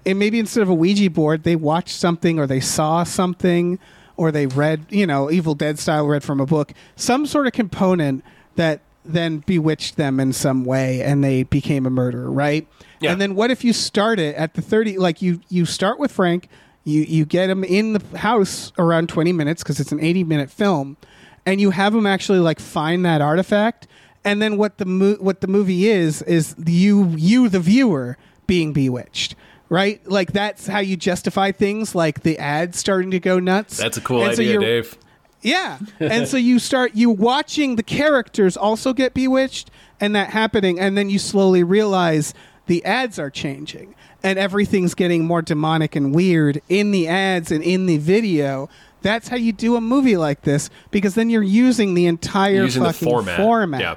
Speaker 2: and maybe instead of a Ouija board, they watched something or they saw something or they read, you know, Evil Dead style read from a book, some sort of component that then bewitched them in some way and they became a murderer, right?
Speaker 10: Yeah.
Speaker 2: And then what if you start it at the 30 like you you start with Frank, you you get him in the house around 20 minutes because it's an 80 minute film and you have him actually like find that artifact and then what the mo- what the movie is is you you the viewer being bewitched right like that's how you justify things like the ads starting to go nuts
Speaker 10: That's a cool
Speaker 2: And
Speaker 10: idea,
Speaker 2: you're-
Speaker 10: Dave.
Speaker 2: Yeah. And so you start you watching the characters also get bewitched and that happening and then you slowly realize the ads are changing and everything's getting more demonic and weird in the ads and in the video. That's how you do a movie like this because then you're using the entire
Speaker 10: Using the format.
Speaker 2: format.
Speaker 10: Yeah.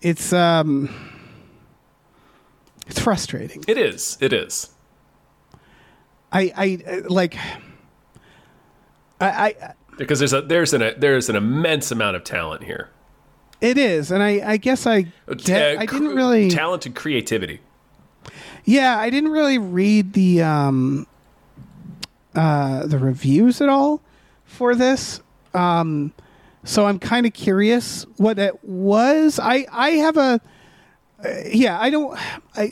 Speaker 2: It's um it's frustrating.
Speaker 10: It is. It is.
Speaker 2: I I like I, I
Speaker 10: Because there's a there's an a, there's an immense amount of talent here.
Speaker 2: it is and I I guess I get,
Speaker 10: Uh,
Speaker 2: I didn't really
Speaker 10: talented creativity.
Speaker 2: Yeah, I didn't really read the um uh the reviews at all for this. Um so I'm kind of curious what it was. I I have a uh, yeah, I don't I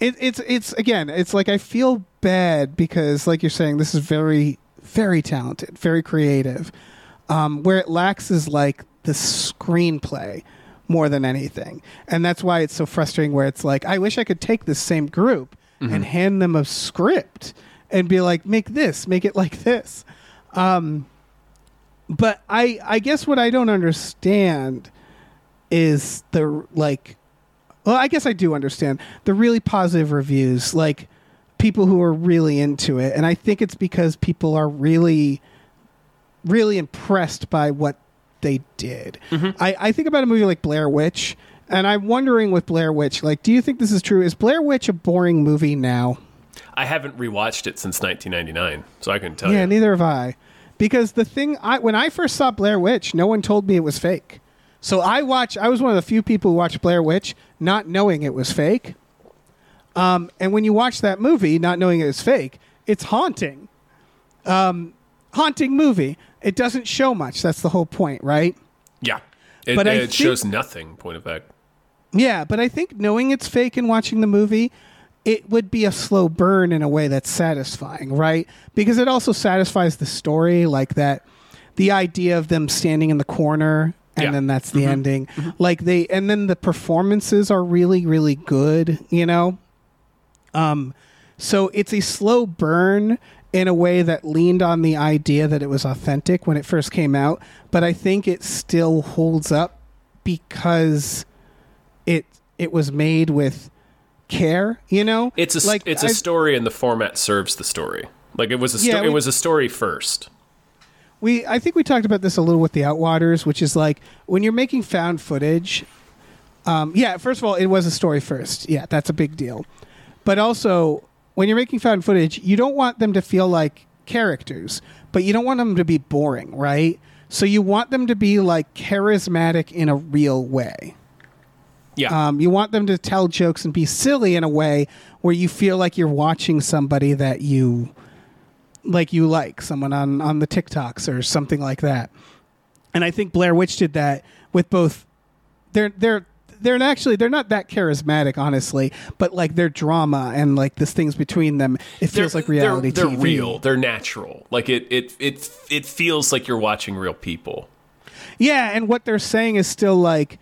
Speaker 2: it, it's it's again, it's like I feel bad because like you're saying this is very very talented, very creative. Um where it lacks is like the screenplay more than anything. And that's why it's so frustrating where it's like I wish I could take this same group and hand them a script and be like make this, make it like this. Um but I I guess what I don't understand is the like well, I guess I do understand the really positive reviews, like people who are really into it, and I think it's because people are really, really impressed by what they did. Mm-hmm. I, I think about a movie like Blair Witch, and I'm wondering with Blair Witch, like, do you think this is true? Is Blair Witch a boring movie now?
Speaker 10: I haven't rewatched it since 1999, so I couldn't tell
Speaker 2: yeah,
Speaker 10: you.
Speaker 2: neither have I. Because the thing, I when I first saw Blair Witch, no one told me it was fake. So I watched. I was one of the few people who watched Blair Witch, not knowing it was fake. Um, and when you watch that movie, not knowing it was fake, it's haunting. Um, haunting movie. It doesn't show much. That's the whole point, right?
Speaker 10: yeah, it,
Speaker 2: But I
Speaker 10: it
Speaker 2: think-
Speaker 10: shows nothing. Point of fact.
Speaker 2: Yeah, but I think knowing it's fake and watching the movie, it would be a slow burn in a way that's satisfying, right? Because it also satisfies the story, like that the idea of them standing in the corner and
Speaker 10: Yeah.
Speaker 2: then that's the ending. Like they and then the performances are really, really good, you know? Um so it's a slow burn in a way that leaned on the idea that it was authentic when it first came out, but I think it still holds up because it it was made with care, you know?
Speaker 10: It's a
Speaker 2: like
Speaker 10: it's a
Speaker 2: I-
Speaker 10: story, and the format serves the story. Like it was a
Speaker 2: Yeah, we-
Speaker 10: it was a story first.
Speaker 2: we I think we talked about this a little with the Outwaters, which is like when you're making found footage. Um, yeah, first of all, it was a story first. Yeah, that's a big deal. But also when you're making found footage, you don't want them to feel like characters, but you don't want them to be boring, right? So you want them to be like charismatic in a real way.
Speaker 10: Yeah.
Speaker 2: Um, you want them to tell jokes and be silly in a way where you feel like you're watching somebody that you like you like, someone on on the TikToks or something like that. And I think Blair Witch did that with both they're they're they're actually they're not that charismatic honestly, but like their drama and like this things between them, it feels
Speaker 10: They're-
Speaker 2: like reality
Speaker 10: they're,
Speaker 2: TV.
Speaker 10: They're real. They're natural. Like it, it, it, it feels like you're watching real people.
Speaker 2: Yeah, and what they're saying is still like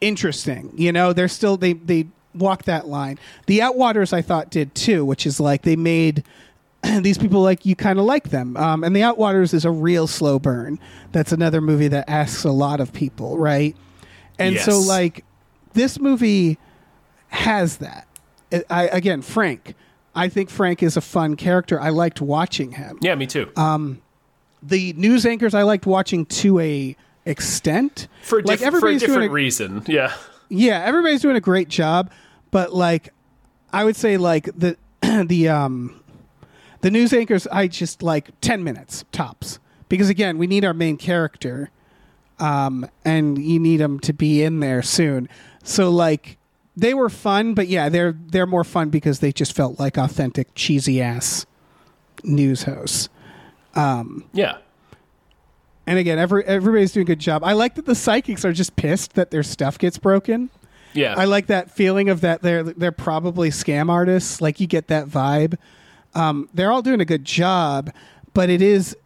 Speaker 2: interesting. You know, they're still they they walk that line. The Outwaters I thought did too, which is like they made these people like you kind of like them. Um, and the Outwaters is a real slow burn. That's another movie that asks a lot of people, right? And so like this movie has that. I, again, Frank. I think Frank is a fun character. I liked watching him
Speaker 10: Yeah, me too.
Speaker 2: Um, the news anchors I liked watching to a extent.
Speaker 10: for a,
Speaker 2: like
Speaker 10: for a
Speaker 2: everybody's
Speaker 10: different
Speaker 2: a,
Speaker 10: reason. Yeah.
Speaker 2: yeah, everybody's doing a great job, but like I would say like the the um the news anchors I just like 10 minutes tops because again, we need our main character um and you need them to be in there soon. So like they were fun, but yeah, they're they're more fun because they just felt like authentic cheesy ass news hosts. Um
Speaker 10: Yeah.
Speaker 2: and again, every everybody's doing a good job. I like that the psychics are just pissed that their stuff gets broken.
Speaker 10: Yeah.
Speaker 2: I like that feeling of that they're they're probably scam artists. Like you get that vibe. Um, they're all doing a good job, but it is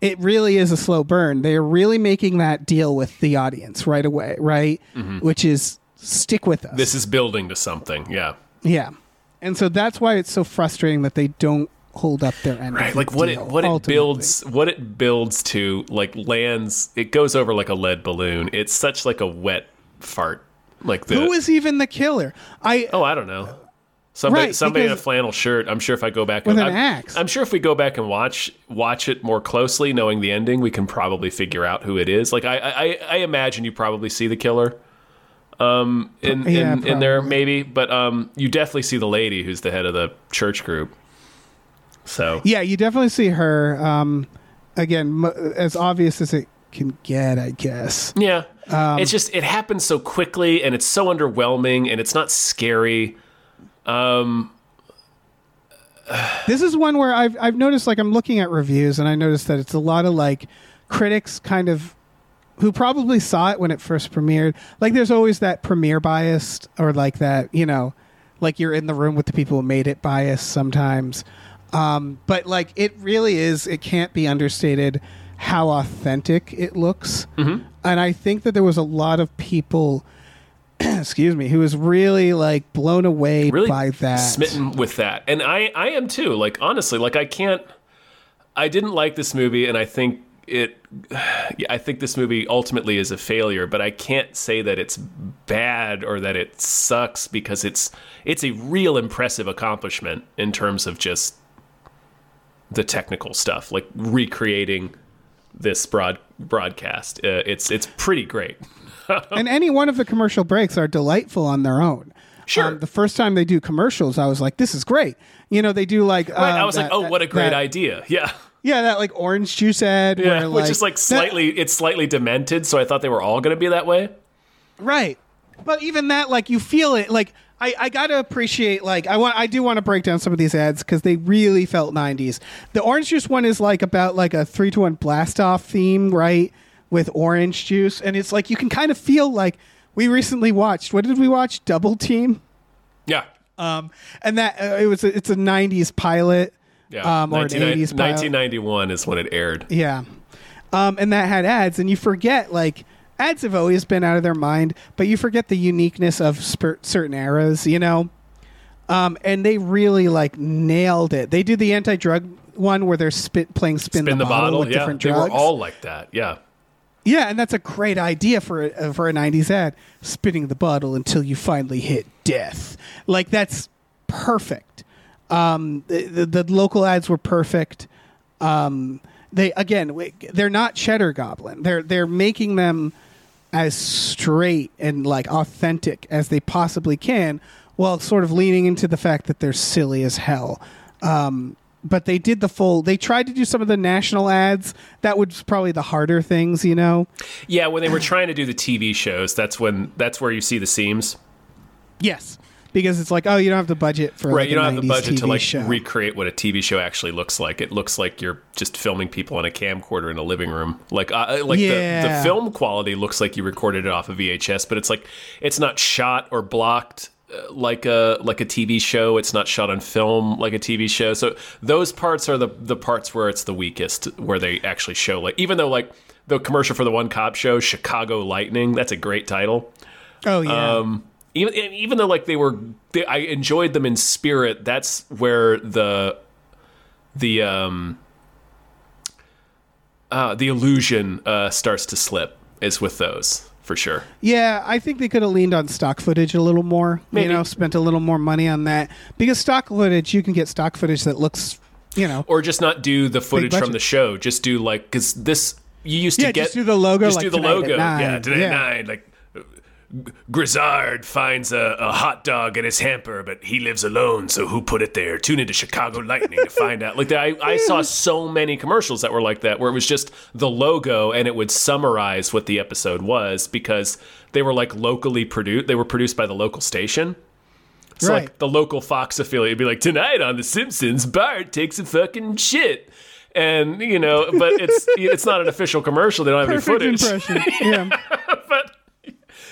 Speaker 2: it really is a slow burn. They're really making that deal with the audience right away, right?
Speaker 10: Mhm.
Speaker 2: Which is stick with us.
Speaker 10: This is building to something. Yeah.
Speaker 2: yeah. And so that's why it's so frustrating that they don't hold up their end. of
Speaker 10: Right, like what it
Speaker 2: deal,
Speaker 10: what it builds what it builds to like lands it goes over like a lead balloon. It's such like a wet fart. Like the
Speaker 2: Who is even the killer? I
Speaker 10: Oh, I don't know. Somebody
Speaker 2: Right,
Speaker 10: somebody in a flannel shirt. I'm sure if I go back
Speaker 2: With
Speaker 10: and,
Speaker 2: an
Speaker 10: I'm,
Speaker 2: axe.
Speaker 10: I'm sure if we go back and watch watch it more closely, knowing the ending, we can probably figure out who it is. Like I I, I imagine you probably see the killer. Um in,
Speaker 2: Yeah,
Speaker 10: in, in there maybe, but um you definitely see the lady who's the head of the church group. So
Speaker 2: Yeah, you definitely see her. Um, again, m- as obvious as it can get, I guess.
Speaker 10: Yeah.
Speaker 2: Um,
Speaker 10: it's just it happens so quickly and it's so underwhelming and it's not scary. Um
Speaker 2: This is one where I've I've noticed like I'm looking at reviews and I noticed that it's a lot of like critics kind of who probably saw it when it first premiered. Like there's always that premiere bias or like that, you know, like you're in the room with the people who made it bias sometimes. Um, but like it really is it can't be understated how authentic it looks.
Speaker 10: Mm-hmm.
Speaker 2: And I think that there was a lot of people excuse me, who was really like blown away
Speaker 10: really
Speaker 2: by that.
Speaker 10: smitten with that. And I I am too. Like honestly, like I can't I didn't like this movie and I think it yeah, I think this movie ultimately is a failure, but I can't say that it's bad or that it sucks because it's it's a real impressive accomplishment in terms of just the technical stuff, like recreating this broad broadcast. Uh, it's it's pretty great.
Speaker 2: and any one of the commercial breaks are delightful on their own.
Speaker 10: Sure.
Speaker 2: the first time they do commercials, I was like, "This is great." You know, they do like.
Speaker 10: Right, I
Speaker 2: um,
Speaker 10: was like,
Speaker 2: that-
Speaker 10: oh, what a great
Speaker 2: that-
Speaker 10: idea. Yeah.
Speaker 2: Yeah, that like orange juice ad.
Speaker 10: Yeah,
Speaker 2: where,
Speaker 10: which is like
Speaker 2: that-
Speaker 10: slightly it's slightly demented, so I thought they were all going to be that way.
Speaker 2: right. But even that, like, you feel it. Like, I, I gotta appreciate. Like, I want, I do want to break down some of these ads because they really felt '90s. The orange juice one is like about like a three to one blast off theme, right? With orange juice, and it's like you can kind of feel like we recently watched. What did we watch? Double Team.
Speaker 10: Yeah.
Speaker 2: Um, and that uh, it was a, it's a '90s pilot,
Speaker 10: Yeah.
Speaker 2: um, or an '80s pilot.
Speaker 10: 1991 is when it aired.
Speaker 2: Yeah, um, and that had ads, and you forget like ads have always been out of their mind, but you forget the uniqueness of spur- certain eras, you know. Um, and they really like nailed it. They do the anti-drug one where they're spit playing spin,
Speaker 10: Spin the, bottle,
Speaker 2: with
Speaker 10: yeah.
Speaker 2: different
Speaker 10: They
Speaker 2: drugs.
Speaker 10: were all like that. Yeah.
Speaker 2: Yeah, and that's a great idea for a, uh, for a '90s ad. Spinning the bottle until you finally hit death. Like that's perfect. Um, the, the, the local ads were perfect. Um, they again, they're not Cheddar Goblin. They're they're making them as straight and like authentic as they possibly can, while sort of leaning into the fact that they're silly as hell. Um, but they did the full. They tried to do some of the national ads. That was probably the harder things, you know.
Speaker 10: Yeah, when they were trying to do the TV shows, that's when that's where you see the seams.
Speaker 2: Yes, because it's like, oh, you don't have the budget for
Speaker 10: right.
Speaker 2: like
Speaker 10: you don't have the
Speaker 2: 90s
Speaker 10: budget to like
Speaker 2: show.
Speaker 10: recreate what a TV show actually looks like. It looks like you're just filming people on a camcorder in a living room. Like, uh, like the, the film quality looks like you recorded it off of VHS, but it's like it's not shot or blocked uh, like a like a TV show. It's not shot on film like a TV show. So those parts are the the parts where it's the weakest, where they actually show like even though like the commercial for the one cop show, Chicago Lightning, that's a great title.
Speaker 2: oh yeah,
Speaker 10: Um, even even though like they were, they, I enjoyed them in spirit. That's where the the um uh, the illusion uh, starts to slip. Is with those for sure.
Speaker 2: yeah. I think they could have leaned on stock footage a little more.
Speaker 10: Maybe.
Speaker 2: You know, spent a little more money on that because stock footage you can get stock footage that looks, you know,
Speaker 10: Or just not do the footage from the show. Just do like because this you used to
Speaker 2: Yeah,
Speaker 10: get
Speaker 2: just do the logo,
Speaker 10: Just
Speaker 2: like,
Speaker 10: do the logo. Yeah, today
Speaker 2: Yeah.
Speaker 10: nine. Like Grizzard finds a, a hot dog in his hamper, but he lives alone, so who put it there? Tune into Chicago Lightning to find out. Like I, I saw so many commercials that were like that, where it was just the logo and it would summarize what the episode was because they were like locally produced. They were produced by the local station. So
Speaker 2: Right.
Speaker 10: like the local Fox affiliate would be like, tonight on The Simpsons, Bart takes a fucking shit. And you know, but it's it's not an official commercial. They don't have
Speaker 2: perfect
Speaker 10: any footage.
Speaker 2: impression. yeah.
Speaker 10: but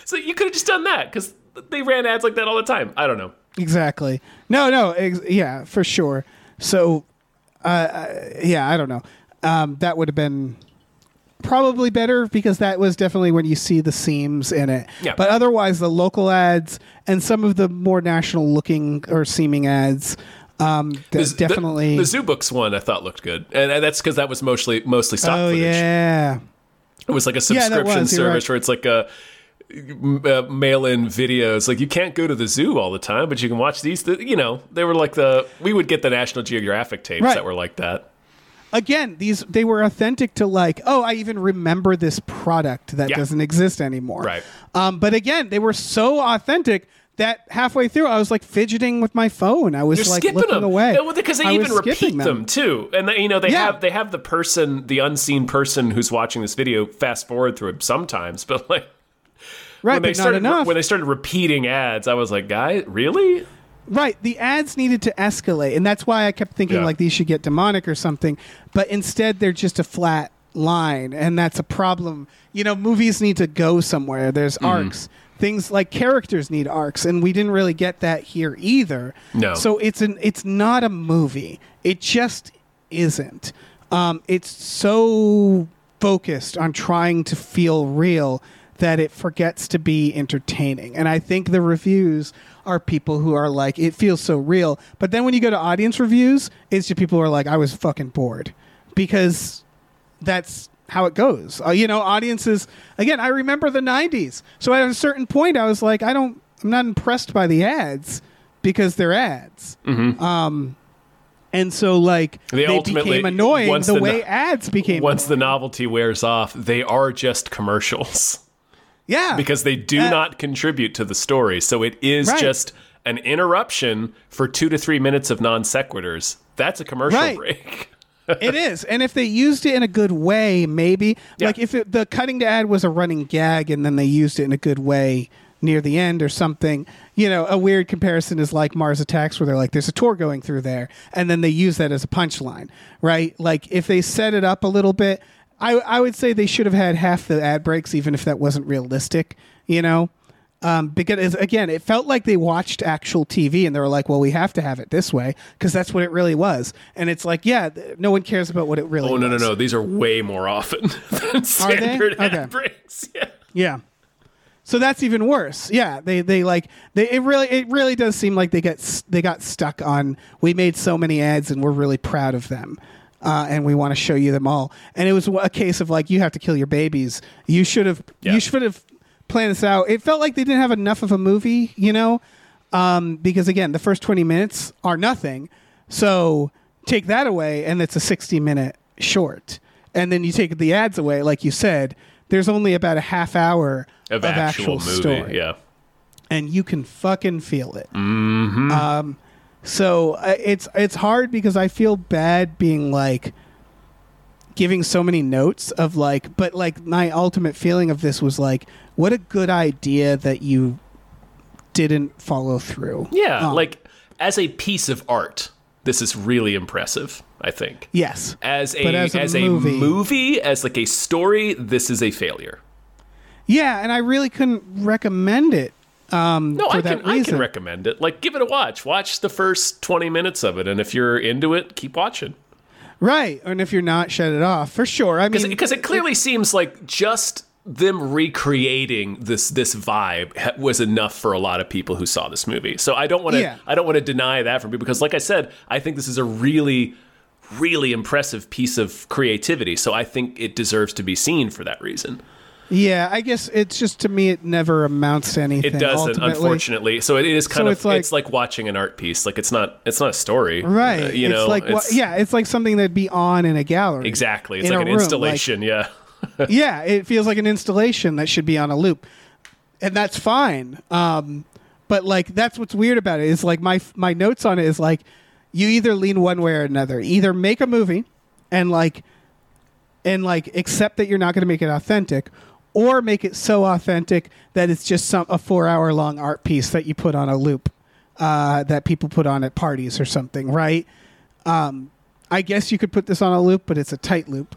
Speaker 10: so you could have just done that because they ran ads like that all the time. I don't know.
Speaker 2: Exactly. No, no. Ex- yeah, for sure. So, uh, uh, yeah, I don't know. Um, that would have been probably better because that was definitely when you see the seams in it.
Speaker 10: Yeah.
Speaker 2: But otherwise, the local ads and some of the more national looking or seeming ads. Um,
Speaker 10: The- the-
Speaker 2: definitely.
Speaker 10: the, Zoobooks one I thought looked good, and, and that's because that was mostly mostly stock
Speaker 2: oh
Speaker 10: footage.
Speaker 2: yeah.
Speaker 10: It was like a
Speaker 2: Yeah,
Speaker 10: subscription
Speaker 2: was,
Speaker 10: service
Speaker 2: right.
Speaker 10: where it's like a uh, mail-in videos. Like you can't go to the zoo all the time, but you can watch these. th- You know, they were like the we would get the National Geographic tapes
Speaker 2: Right.
Speaker 10: that were like that.
Speaker 2: Again, these they were authentic to like, oh, I even remember this product that
Speaker 10: Yeah.
Speaker 2: doesn't exist anymore.
Speaker 10: Right.
Speaker 2: Um, but again, they were so authentic that halfway through, I was like fidgeting with my phone. I was
Speaker 10: You're
Speaker 2: like
Speaker 10: skipping
Speaker 2: looking
Speaker 10: them
Speaker 2: away
Speaker 10: because they
Speaker 2: I
Speaker 10: even repeat
Speaker 2: skipping
Speaker 10: them. too, and they, you know they
Speaker 2: Yeah.
Speaker 10: have they have the person, the unseen person who's watching this video, fast forward through it sometimes, but like.
Speaker 2: Right,
Speaker 10: when they
Speaker 2: but not
Speaker 10: started
Speaker 2: enough.
Speaker 10: when they started repeating ads, I was like, "Guy, really?"
Speaker 2: Right. The ads needed to escalate. And that's why I kept thinking
Speaker 10: Yeah.
Speaker 2: like these should get demonic or something. But instead, they're just a flat line. And that's a problem. You know, movies need to go somewhere. There's
Speaker 10: Mm-hmm.
Speaker 2: arcs. Things like characters need arcs. And we didn't really get that here either.
Speaker 10: No.
Speaker 2: So it's an it's not a movie. It just isn't. Um, it's so focused on trying to feel real that it forgets to be entertaining. And I think the reviews are people who are like, it feels so real. But then when you go to audience reviews, it's just people who are like, I was fucking bored. Because that's how it goes. Uh, you know, audiences, again, I remember the 90s. So at a certain point, I was like, I don't, I'm not impressed by the ads because they're ads. Um, and so, like,
Speaker 10: They
Speaker 2: they,
Speaker 10: ultimately-
Speaker 2: became annoying the,
Speaker 10: the
Speaker 2: way
Speaker 10: no-
Speaker 2: ads became.
Speaker 10: Once the novelty wears off, they are just commercials
Speaker 2: yeah,
Speaker 10: because they do
Speaker 2: Uh,
Speaker 10: not contribute to the story. So it is
Speaker 2: Right.
Speaker 10: just an interruption for two to three minutes of non sequiturs. That's a commercial
Speaker 2: Right.
Speaker 10: break.
Speaker 2: it is. And if they used it in a good way, maybe
Speaker 10: Yeah.
Speaker 2: like if it, the cutting to ad was a running gag and then they used it in a good way near the end or something. You know, a weird comparison is like Mars Attacks, where they're like, "There's a tour going through there," and then they use that as a punchline, right? Like if they set it up a little bit, I I would say they should have had half the ad breaks, even if that wasn't realistic. You know. Um, because again, it felt like they watched actual TV and they were like, "Well, we have to have it this way because that's what it really was." And it's like, yeah, th- no one cares about what it really.
Speaker 10: Oh no no no! These are way more often than standard ad
Speaker 2: Okay.
Speaker 10: breaks. Yeah.
Speaker 2: Yeah. So that's even worse. Yeah, they they like they it really it really does seem like they get they got stuck on we made so many ads and we're really proud of them. Uh, and we want to show you them all. And it was a case of like you have to kill your babies. You should have
Speaker 10: Yeah.
Speaker 2: you should have planned this out. It felt like they didn't have enough of a movie, you know? Um, because again, the first 20 minutes are nothing. So take that away and it's a 60 minute short. And then you take the ads away like you said, there's only about a half hour
Speaker 10: Of, actual, movie.
Speaker 2: story.
Speaker 10: Yeah.
Speaker 2: and you can fucking feel it. Mm-hmm. Um, so uh, it's it's hard because I feel bad being like giving so many notes of like, but like my ultimate feeling of this was like, what a good idea that you didn't follow through.
Speaker 10: Yeah,
Speaker 2: on.
Speaker 10: like as a piece of art, this is really impressive. I think.
Speaker 2: yes,
Speaker 10: As a as,
Speaker 2: as a
Speaker 10: a,
Speaker 2: movie-
Speaker 10: movie. as like a story, this is a failure.
Speaker 2: yeah, and I really couldn't recommend it. Um,
Speaker 10: No,
Speaker 2: for
Speaker 10: I can I can recommend it. Like give it a watch. Watch the first 20 minutes of it and if you're into it, keep watching.
Speaker 2: right, and if you're not, shut it off for sure. I mean,
Speaker 10: Because it clearly seems like just them recreating this this vibe was enough for a lot of people who saw this movie. So I don't want to
Speaker 2: Yeah.
Speaker 10: I don't want to deny that from people because like I said, I think this is a really really impressive piece of creativity. So I think it deserves to be seen for that reason.
Speaker 2: Yeah, I guess it's just to me it never amounts to anything.
Speaker 10: It doesn't,
Speaker 2: ultimately.
Speaker 10: unfortunately. So it is kind
Speaker 2: So
Speaker 10: of
Speaker 2: it's like-
Speaker 10: it's like watching an art piece. Like it's not it's not a story,
Speaker 2: Right.
Speaker 10: Uh, you
Speaker 2: it's
Speaker 10: know,
Speaker 2: like
Speaker 10: it's-
Speaker 2: yeah, it's like something that'd be on in a gallery.
Speaker 10: exactly. It's like an
Speaker 2: room, like-
Speaker 10: installation. yeah,
Speaker 2: yeah, it feels like an installation that should be on a loop, and that's fine. Um, but like that's what's weird about it is like my my notes on it is like you either lean one way or another. Either make a movie and like and like accept that you're not going to make it authentic, or make it so authentic that it's just some a four hour long art piece that you put on a loop uh, that people put on at parties or something, right? Um, I guess you could put this on a loop, but it's a tight loop.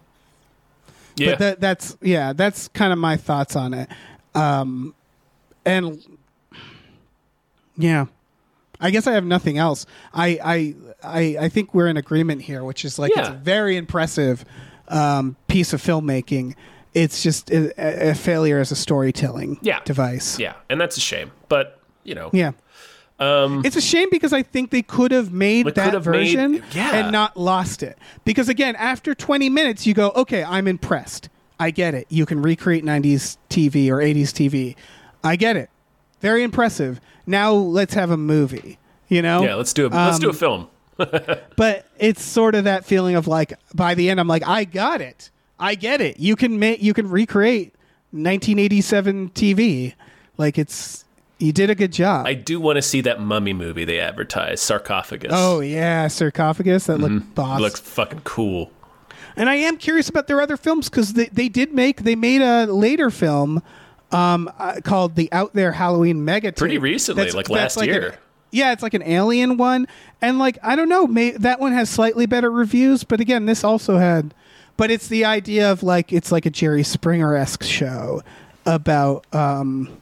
Speaker 10: yeah.
Speaker 2: But that that's yeah, that's kind of my thoughts on it. Um and yeah. I guess I have nothing else. I I I, I think we're in agreement here, which is like it's a very impressive um, piece of filmmaking. It's just a, a failure as a storytelling
Speaker 10: Yeah.
Speaker 2: device.
Speaker 10: yeah, and that's a shame. But you know,
Speaker 2: Yeah. it's a shame because I think they could have made that
Speaker 10: have made-
Speaker 2: version
Speaker 10: yeah.
Speaker 2: and not lost it. Because again, after 20 minutes, you go, okay, I'm impressed. I get it. You can recreate 90s TV or 80s TV. I get it. Very impressive. Now let's have a movie. You know?
Speaker 10: yeah. Let's do a let's do a
Speaker 2: Um,
Speaker 10: film.
Speaker 2: but it's sort of that feeling of like by the end I'm like I got it. I get it. You can make you can recreate 1987 TV. Like it's you did a good job.
Speaker 10: I do want to see that mummy movie they advertised, Sarcophagus.
Speaker 2: oh yeah, sarcophagus that looked boss.
Speaker 10: looks fucking cool.
Speaker 2: And I am curious about their other films because they, they did make they made a later film um, uh, called the Out There Halloween Mega.
Speaker 10: Pretty recently, like last
Speaker 2: an-
Speaker 10: year.
Speaker 2: yeah, it's like an alien one, and like I don't know, may, that one has slightly better reviews, but again, this also had. But it's the idea of like it's like a Jerry Springer esque show about. um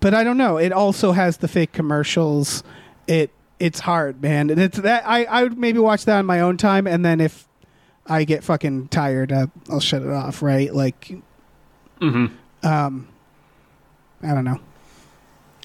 Speaker 2: But I don't know. It also has the fake commercials. It it's hard, man, and it's that I I would maybe watch that on my own time, and then if I get fucking tired, uh, I'll shut it off. Right? Like, mm-hmm. um, I don't know.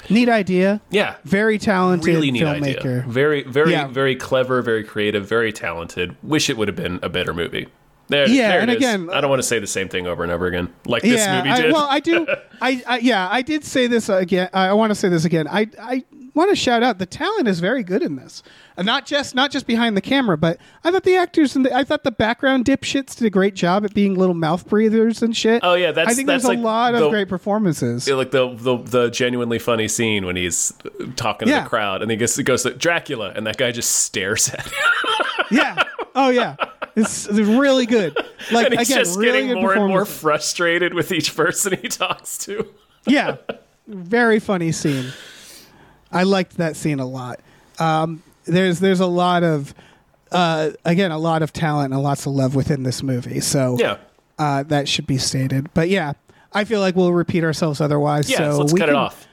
Speaker 2: Neat idea.
Speaker 10: Yeah,
Speaker 2: Very talented
Speaker 10: really neat
Speaker 2: filmmaker.
Speaker 10: idea. Very, very,
Speaker 2: Yeah.
Speaker 10: very clever, very creative, very talented. Wish it would have been a better movie. There,
Speaker 2: Yeah,
Speaker 10: there
Speaker 2: and again-
Speaker 10: I don't uh, want to say the same thing over and over again, like this
Speaker 2: yeah,
Speaker 10: movie
Speaker 2: I,
Speaker 10: did.
Speaker 2: well, I do. I, I yeah, I did say this again. I want to say this again. I I want to shout out the talent is very good in this. And not just not just behind the camera, but I thought the actors and the, I thought the background dipshits did a great job at being little mouth breathers and shit.
Speaker 10: Oh, yeah, that's-
Speaker 2: I think
Speaker 10: that's
Speaker 2: there's a lot
Speaker 10: the-
Speaker 2: of great performances.
Speaker 10: Yeah, like the, the the genuinely funny scene when he's talking to the crowd, and he gets goes to Dracula, and that guy just stares at him,
Speaker 2: yeah. Oh yeah. It's, it's really good. Like
Speaker 10: and he's
Speaker 2: again,
Speaker 10: just
Speaker 2: really
Speaker 10: getting more and more frustrated with each person he talks to.
Speaker 2: yeah, very funny scene. I liked that scene a lot. Um, there's there's a lot of uh, again a lot of talent and lots of love within this movie. So
Speaker 10: Yeah,
Speaker 2: uh, that should be stated. But yeah, I feel like we'll repeat ourselves otherwise.
Speaker 10: yeah.
Speaker 2: so
Speaker 10: so let's
Speaker 2: we
Speaker 10: cut it off.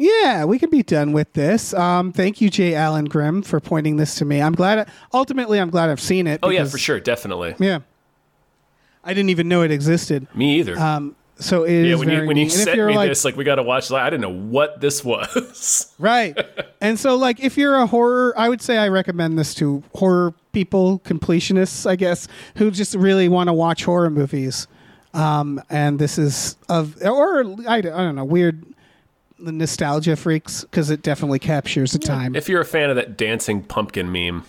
Speaker 2: Yeah, we can be done with this. Um, thank you, Jay Allen Grimm, for pointing this to me. I'm glad. ultimately, I'm glad I've seen it.
Speaker 10: Oh yeah,
Speaker 2: because-
Speaker 10: for sure, definitely.
Speaker 2: Yeah, I didn't even know it existed.
Speaker 10: Me either.
Speaker 2: Um, so it is
Speaker 10: yeah, when you when you sent me
Speaker 2: like,
Speaker 10: this, like we got to watch. Like, I didn't know what this was.
Speaker 2: Right. and so like if you're a horror I would say I recommend this to horror people, completionists, I guess, who just really want to watch horror movies. Um and this is of or I, I don't know, weird nostalgia freaks because it definitely captures the time.
Speaker 10: if you're a fan of that dancing pumpkin meme,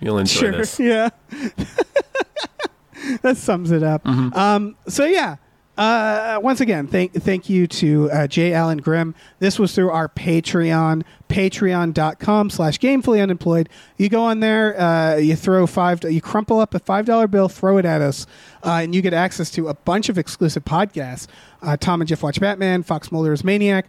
Speaker 10: you'll enjoy this.
Speaker 2: Yeah. that sums it up.
Speaker 10: Mm-hmm.
Speaker 2: Um, so yeah, uh, once again, thank thank you to uh. Allen Grimm. This was through our Patreon, patreon.com slash gamefully unemployed. You go on there, uh, you throw five, you crumple up a $5 bill, throw it at us, uh, and you get access to a bunch of exclusive podcasts. Uh, Tom and Jeff Watch Batman, Fox Mulder's Maniac,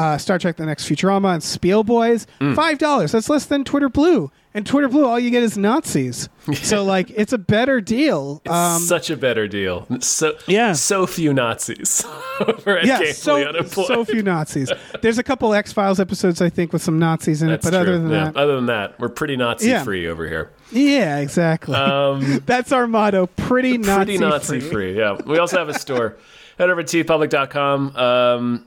Speaker 2: uh, Star Trek: The Next Futurama, and Spiel Boys. Five dollars. That's less than Twitter Blue. And Twitter Blue, all you get is Nazis. so like, it's a better deal. Um,
Speaker 10: Such a better deal. So
Speaker 2: Yeah.
Speaker 10: so few Nazis
Speaker 2: yeah, so, so few Nazis. There's a couple X Files episodes I think with some Nazis in
Speaker 10: That's
Speaker 2: it, but
Speaker 10: true.
Speaker 2: other than
Speaker 10: yeah.
Speaker 2: that,
Speaker 10: other than that, we're pretty Nazi
Speaker 2: Yeah.
Speaker 10: free over here.
Speaker 2: yeah, exactly. That's our motto. Pretty Nazi,
Speaker 10: Um, pretty Nazi free. Yeah. We also have a store. Head over to teepublic.com. Um,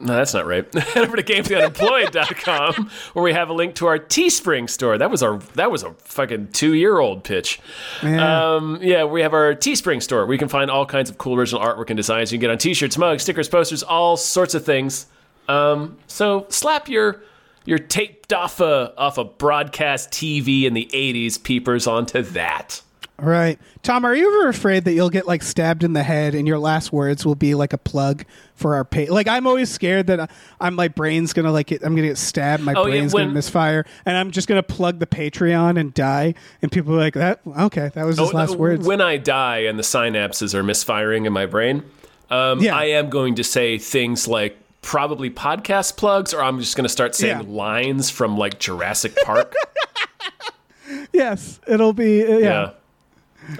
Speaker 10: no, that's not right. Head over to gamefullyunemployed.com where we have a link to our Teespring store. That was our that was a fucking two year old pitch.
Speaker 2: Yeah.
Speaker 10: Um, yeah, we have our Teespring store where you can find all kinds of cool original artwork and designs. You can get on T-shirts, mugs, stickers, posters, all sorts of things. Um, so slap your your taped off a off a broadcast TV in the '80s peepers onto that.
Speaker 2: Right. Tom, are you ever afraid that you'll get like stabbed in the head and your last words will be like a plug for our pay? Like I'm always scared that I'm my brain's gonna like get, I'm gonna get stabbed, my
Speaker 10: Oh, yeah,
Speaker 2: brain's
Speaker 10: when-
Speaker 2: gonna misfire, and I'm just gonna plug the Patreon and die, and people are like that. Okay, that was his
Speaker 10: Oh,
Speaker 2: last words.
Speaker 10: When I die and the synapses are misfiring in my brain, um,
Speaker 2: Yeah.
Speaker 10: I am going to say things like probably podcast plugs, or I'm just going to start saying
Speaker 2: Yeah.
Speaker 10: lines from like Jurassic Park.
Speaker 2: yes, it'll be uh, yeah.
Speaker 10: yeah.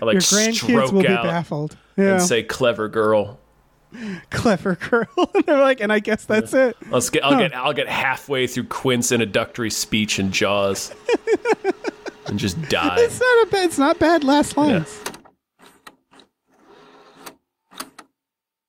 Speaker 10: I like
Speaker 2: Your grandkids
Speaker 10: stroke
Speaker 2: will be baffled. Yeah,
Speaker 10: and say "clever girl."
Speaker 2: clever girl. and they're like, and I guess that's it.
Speaker 10: I'll get, I'll get I'll get halfway through Quint's introductory speech and Jaws and just die.
Speaker 2: It's not a bad. It's not bad last lines.